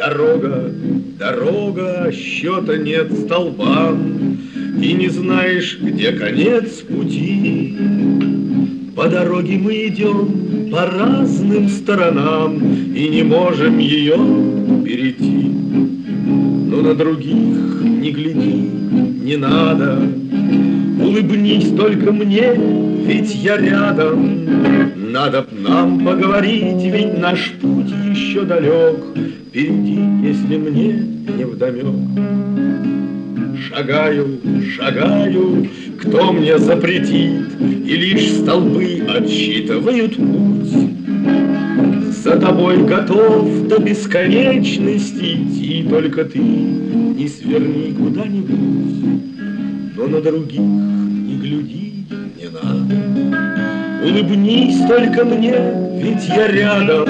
Дорога, дорога, счета нет столбам, И не знаешь, где конец пути. По дороге мы идем по разным сторонам И не можем ее перейти. Но на других не гляди, не надо, Улыбнись только мне, ведь я рядом. Надо б нам поговорить, ведь наш путь еще далек. Впереди, если мне не вдомек. Шагаю, шагаю, кто мне запретит, И лишь столбы отсчитывают путь. За тобой готов до бесконечности идти, Только ты не сверни куда-нибудь, Но на других не гляди, не надо. Улыбнись только мне, ведь я рядом,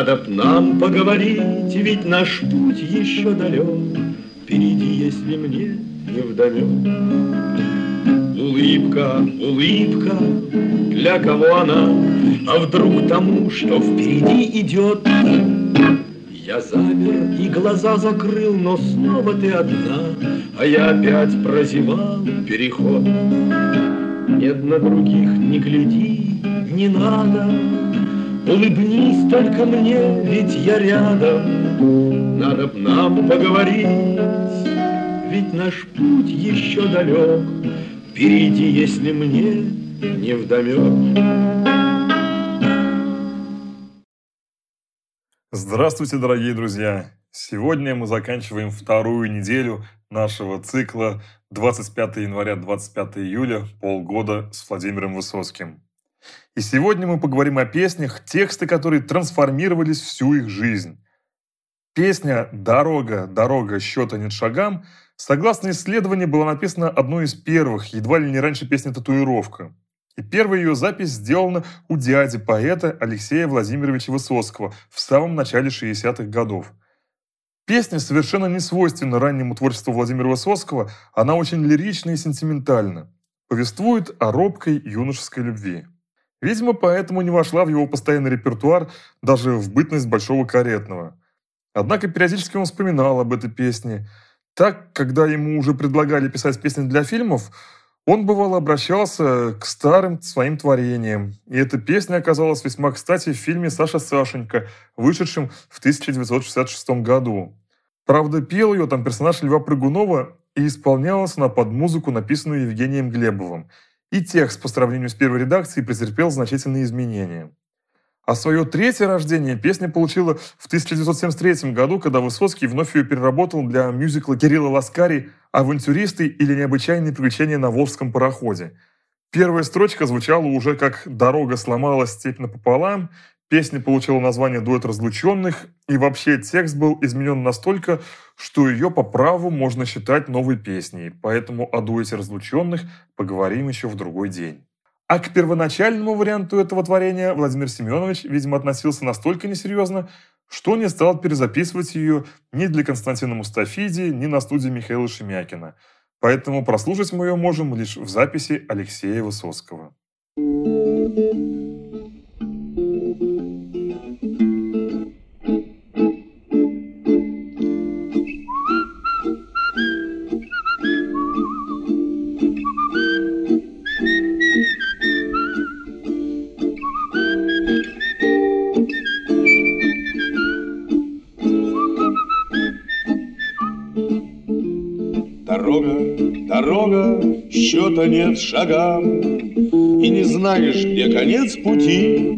Надо б нам поговорить, ведь наш путь еще далек, Впереди, если мне не вдомек. Улыбка, улыбка, для кого она, А вдруг тому, что впереди идет? Я замер и глаза закрыл, но снова ты одна, А я опять прозевал переход. Нет, на других не гляди, не надо, Улыбнись только мне, ведь я рядом, Надо б нам поговорить, ведь наш путь еще далек, Впереди, если мне не вдомек. Здравствуйте, дорогие друзья! Сегодня мы заканчиваем вторую неделю нашего цикла 25 января 25 июля полгода с Владимиром Высоцким. И сегодня мы поговорим о песнях, тексты которые трансформировались всю их жизнь. Песня «Дорога, дорога, счета нет шагам» согласно исследованию была написана одной из первых, едва ли не раньше песни «Татуировка». И первая ее запись сделана у дяди поэта Алексея Владимировича Высоцкого в самом начале 60-х годов. Песня совершенно не свойственна раннему творчеству Владимира Высоцкого, она очень лирична и сентиментальна. Повествует о робкой юношеской любви. Видимо, поэтому не вошла в его постоянный репертуар даже в бытность Большого Каретного. Однако периодически он вспоминал об этой песне. Так, когда ему уже предлагали писать песни для фильмов, он бывало обращался к старым своим творениям. И эта песня оказалась весьма кстати в фильме «Саша Сашенька», вышедшем в 1966 году. Правда, пел ее там персонаж Льва Прыгунова и исполнялась она под музыку, написанную Евгением Глебовым. И текст по сравнению с первой редакцией претерпел значительные изменения. А свое третье рождение песня получила в 1973 году, когда Высоцкий вновь ее переработал для мюзикла Кирилла Ласкари «Авантюристы или необычайные приключения на Волжском пароходе». Первая строчка звучала уже как «Дорога сломалась степь напополам», песня получила название «Дуэт разлученных», и вообще текст был изменен настолько, что ее по праву можно считать новой песней, поэтому о дуэте разлученных поговорим еще в другой день. А к первоначальному варианту этого творения Владимир Семенович, видимо, относился настолько несерьезно, что не стал перезаписывать ее ни для Константина Мустафиди, ни на студии Михаила Шемякина. Поэтому прослушать мы ее можем лишь в записи Алексея Высоцкого. Дорога, счета нет шагам, И не знаешь, где конец пути.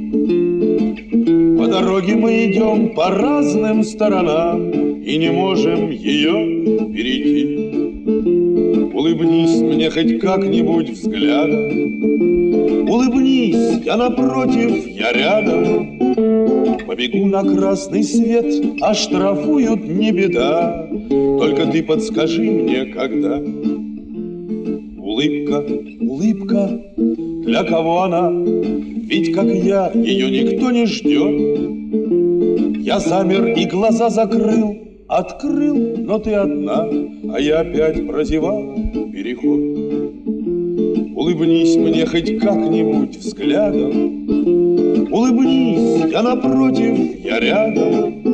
По дороге мы идем по разным сторонам И не можем ее перейти. Улыбнись мне хоть как-нибудь взглядом, Улыбнись, я напротив, я рядом, Побегу на красный свет, а штрафуют не беда, Только ты подскажи мне, когда. Улыбка, улыбка, для кого она? Ведь, как я, ее никто не ждет. Я замер и глаза закрыл, открыл, но ты одна, А я опять прозевал переход. Улыбнись мне хоть как-нибудь взглядом, Улыбнись, я напротив, я рядом.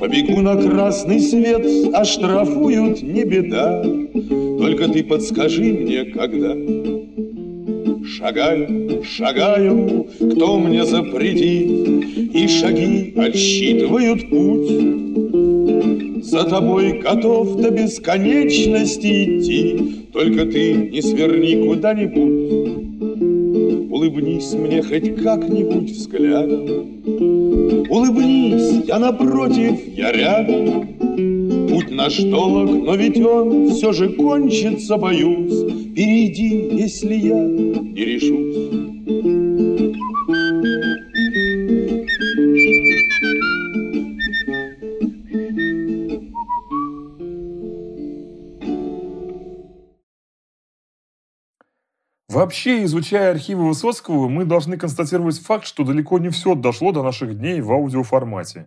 Побегу на красный свет, оштрафуют, не беда. Только ты подскажи мне, когда. Шагаю, шагаю, кто мне запретит, И шаги отсчитывают путь. За тобой готов до бесконечности идти, Только ты не сверни куда-нибудь. Улыбнись мне хоть как-нибудь взглядом, Улыбнись, я напротив, я рядом. Путь наш долг, но ведь он все же кончится, боюсь. Перейди, если я не решусь. Вообще, изучая архивы Высоцкого, мы должны констатировать факт, что далеко не все дошло до наших дней в аудиоформате.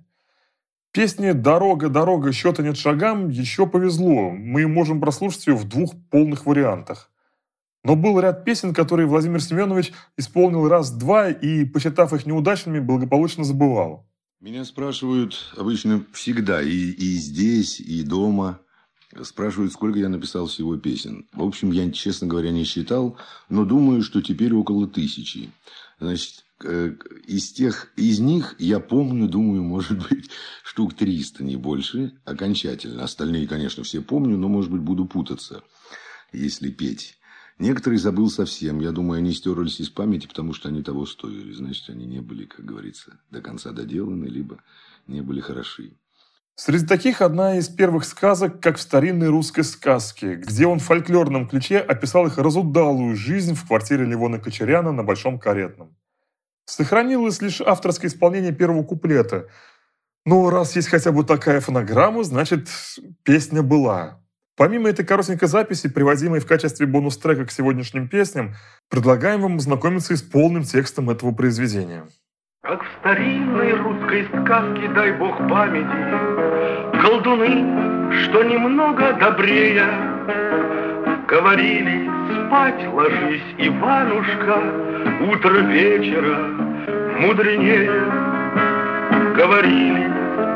Песне «Дорога, дорога, счета нет шагам» еще повезло, мы можем прослушать ее в двух полных вариантах. Но был ряд песен, которые Владимир Семенович исполнил раз-два и, посчитав их неудачными, благополучно забывал. Меня спрашивают обычно всегда, и, и здесь, и дома – Спрашивают, сколько я написал всего песен. В общем, я, честно говоря, не считал, но думаю, что теперь около тысячи. Значит, из тех, из них я помню, думаю, может быть, штук 300, не больше, окончательно. Остальные, конечно, все помню, но, может быть, буду путаться, если петь. Некоторые забыл совсем. Я думаю, они стерлись из памяти, потому что они того стоили. Значит, они не были, как говорится, до конца доделаны, либо не были хороши. Среди таких одна из первых сказок, как в старинной русской сказке, где он в фольклорном ключе описал их разудалую жизнь в квартире Левона Кочеряна на Большом Каретном. Сохранилось лишь авторское исполнение первого куплета. Но раз есть хотя бы такая фонограмма, значит, песня была. Помимо этой коротенькой записи, приводимой в качестве бонус-трека к сегодняшним песням, предлагаем вам ознакомиться и с полным текстом этого произведения. Как в старинной русской сказке, дай бог памяти, Колдуны, что немного добрее, Говорили, спать ложись, Иванушка, Утро вечера мудренее. Говорили,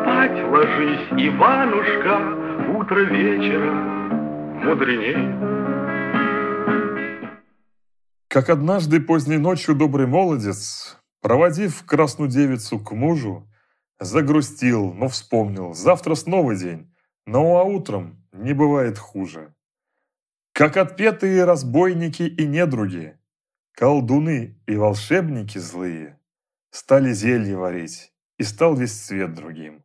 спать ложись, Иванушка, Утро вечера мудренее. Как однажды поздней ночью добрый молодец Проводив красную девицу к мужу, загрустил, но вспомнил, завтра снова день, ну а утром не бывает хуже. Как отпетые разбойники и недруги, колдуны и волшебники злые, стали зелье варить, и стал весь свет другим,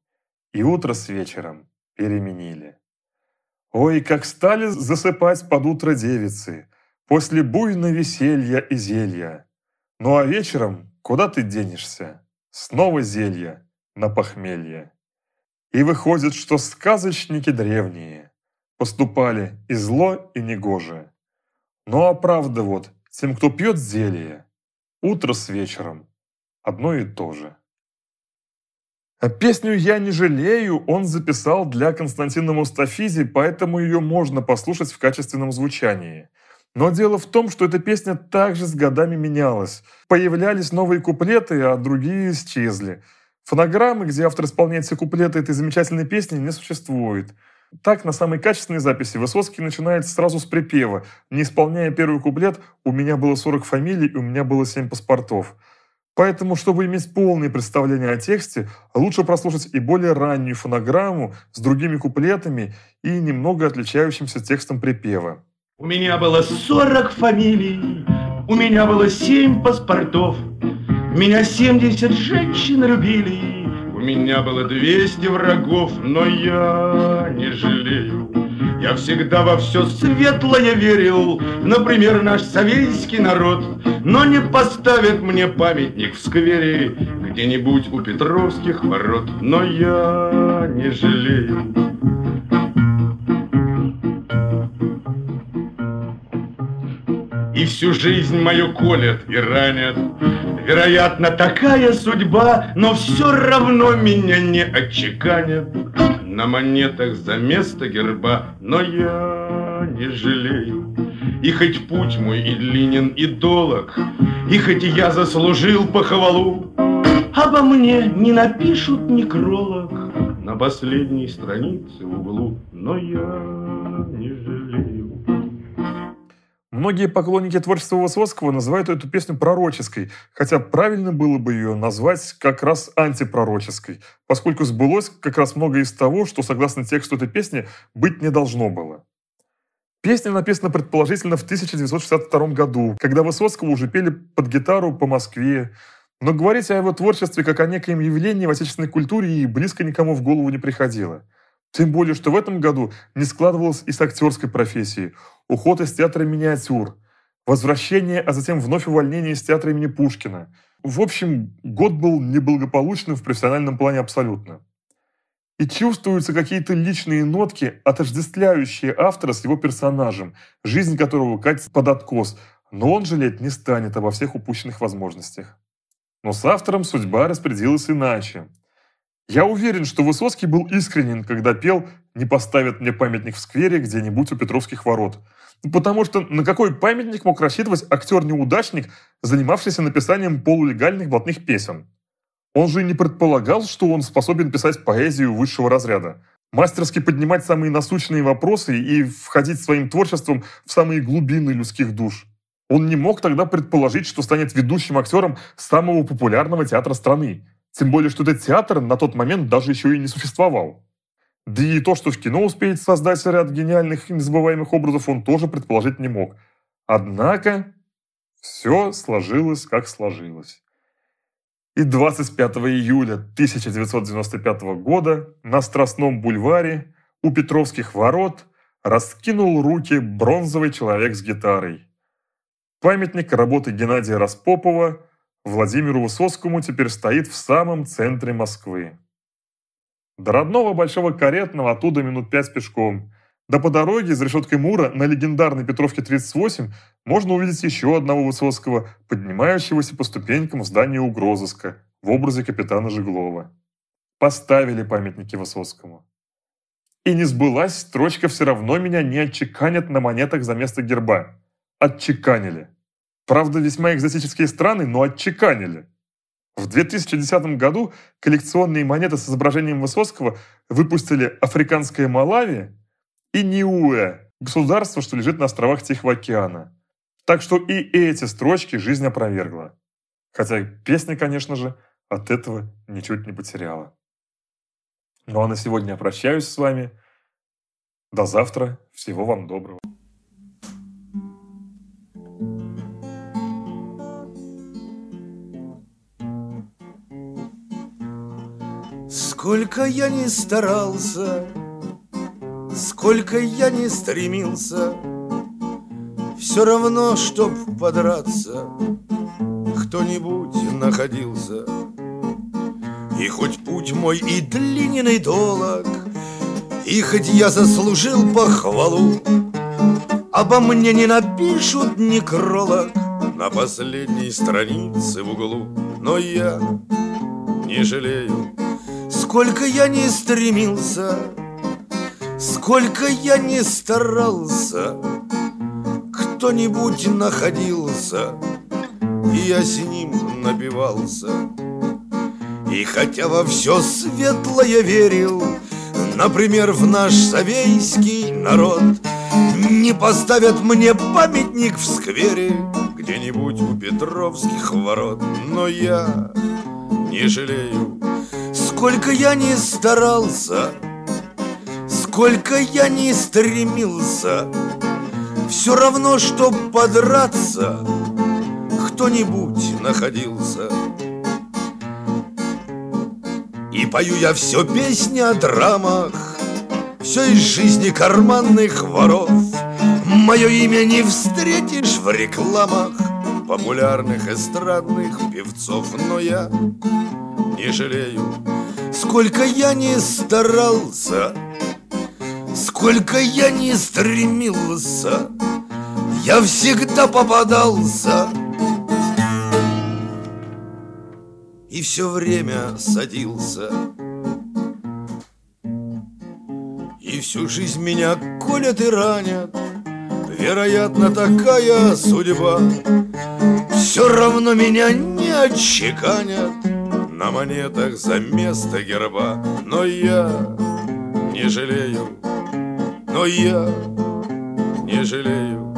и утро с вечером переменили. Ой, как стали засыпать под утро девицы, после буйного веселья и зелья. Ну а вечером Куда ты денешься? Снова зелье на похмелье. И выходит, что сказочники древние поступали и зло, и негоже. Ну а правда вот, тем, кто пьет зелье, утро с вечером одно и то же. А песню «Я не жалею» он записал для Константина Мустафизи, поэтому ее можно послушать в качественном звучании – но дело в том, что эта песня также с годами менялась. Появлялись новые куплеты, а другие исчезли. Фонограммы, где автор исполняет все куплеты этой замечательной песни, не существует. Так, на самой качественной записи Высоцкий начинает сразу с припева. Не исполняя первый куплет, у меня было 40 фамилий, у меня было 7 паспортов. Поэтому, чтобы иметь полное представление о тексте, лучше прослушать и более раннюю фонограмму с другими куплетами и немного отличающимся текстом припева. У меня было сорок фамилий, у меня было семь паспортов, Меня семьдесят женщин любили, меня было двести врагов, но я не жалею. Я всегда во все светлое верил, например, наш советский народ, но не поставит мне памятник в сквере где-нибудь у Петровских ворот, но я не жалею. Всю жизнь мою колят и ранят. Вероятно, такая судьба, но все равно меня не отчеканят. На монетах за место герба, но я не жалею. И хоть путь мой и длинен, и долог, И хоть я заслужил похвалу, Обо мне не напишут некролог, на последней странице в углу, но я Многие поклонники творчества Высоцкого называют эту песню пророческой, хотя правильно было бы ее назвать как раз антипророческой, поскольку сбылось как раз многое из того, что, согласно тексту этой песни, быть не должно было. Песня написана предположительно в 1962 году, когда Высоцкого уже пели под гитару по Москве, но говорить о его творчестве как о некоем явлении в отечественной культуре и близко никому в голову не приходило. Тем более, что в этом году не складывалось и с актерской профессией, уход из театра миниатюр, возвращение, а затем вновь увольнение из театра имени Пушкина. В общем, год был неблагополучным в профессиональном плане абсолютно. И чувствуются какие-то личные нотки, отождествляющие автора с его персонажем, жизнь которого катится под откос, но он жалеть не станет обо всех упущенных возможностях. Но с автором судьба распорядилась иначе. Я уверен, что Высоцкий был искренен, когда пел «Не поставят мне памятник в сквере где-нибудь у Петровских ворот». Потому что на какой памятник мог рассчитывать актер-неудачник, занимавшийся написанием полулегальных блатных песен? Он же не предполагал, что он способен писать поэзию высшего разряда. Мастерски поднимать самые насущные вопросы и входить своим творчеством в самые глубины людских душ. Он не мог тогда предположить, что станет ведущим актером самого популярного театра страны – тем более, что этот театр на тот момент даже еще и не существовал. Да и то, что в кино успеет создать ряд гениальных и незабываемых образов, он тоже предположить не мог. Однако, все сложилось, как сложилось. И 25 июля 1995 года на Страстном бульваре у Петровских ворот раскинул руки бронзовый человек с гитарой. Памятник работы Геннадия Распопова Владимиру Высоцкому теперь стоит в самом центре Москвы. До родного Большого Каретного оттуда минут пять пешком. Да по дороге из решеткой Мура на легендарной Петровке 38 можно увидеть еще одного Высоцкого, поднимающегося по ступенькам в здании угрозыска в образе капитана Жиглова. Поставили памятники Высоцкому. И не сбылась строчка «Все равно меня не отчеканят на монетах за место герба». Отчеканили. Правда, весьма экзотические страны, но отчеканили. В 2010 году коллекционные монеты с изображением Высоцкого выпустили Африканская Малави и Ниуэ, государство, что лежит на островах Тихого океана. Так что и эти строчки жизнь опровергла. Хотя песня, конечно же, от этого ничуть не потеряла. Ну а на сегодня я прощаюсь с вами. До завтра. Всего вам доброго. Сколько я не старался, сколько я не стремился, Все равно, чтоб подраться, кто-нибудь находился. И хоть путь мой и длинен и долог, И хоть я заслужил похвалу, Обо мне не напишут некролог На последней странице в углу, Но я не жалею Сколько я не стремился, сколько я не старался, Кто-нибудь находился, и я с ним напивался. И хотя во все светлое верил, Например, в наш совейский народ, Не поставят мне памятник в сквере Где-нибудь у Петровских ворот, Но я не жалею Сколько я не старался, сколько я не стремился, Все равно, чтоб подраться, кто-нибудь находился. И пою я все песни о драмах, Все из жизни карманных воров. Мое имя не встретишь в рекламах Популярных эстрадных певцов, но я не жалею Сколько я не старался, сколько я не стремился, я всегда попадался. И все время садился. И всю жизнь меня колят и ранят, Вероятно, такая судьба. Все равно меня не отчеканят на монетах за место герба Но я не жалею, но я не жалею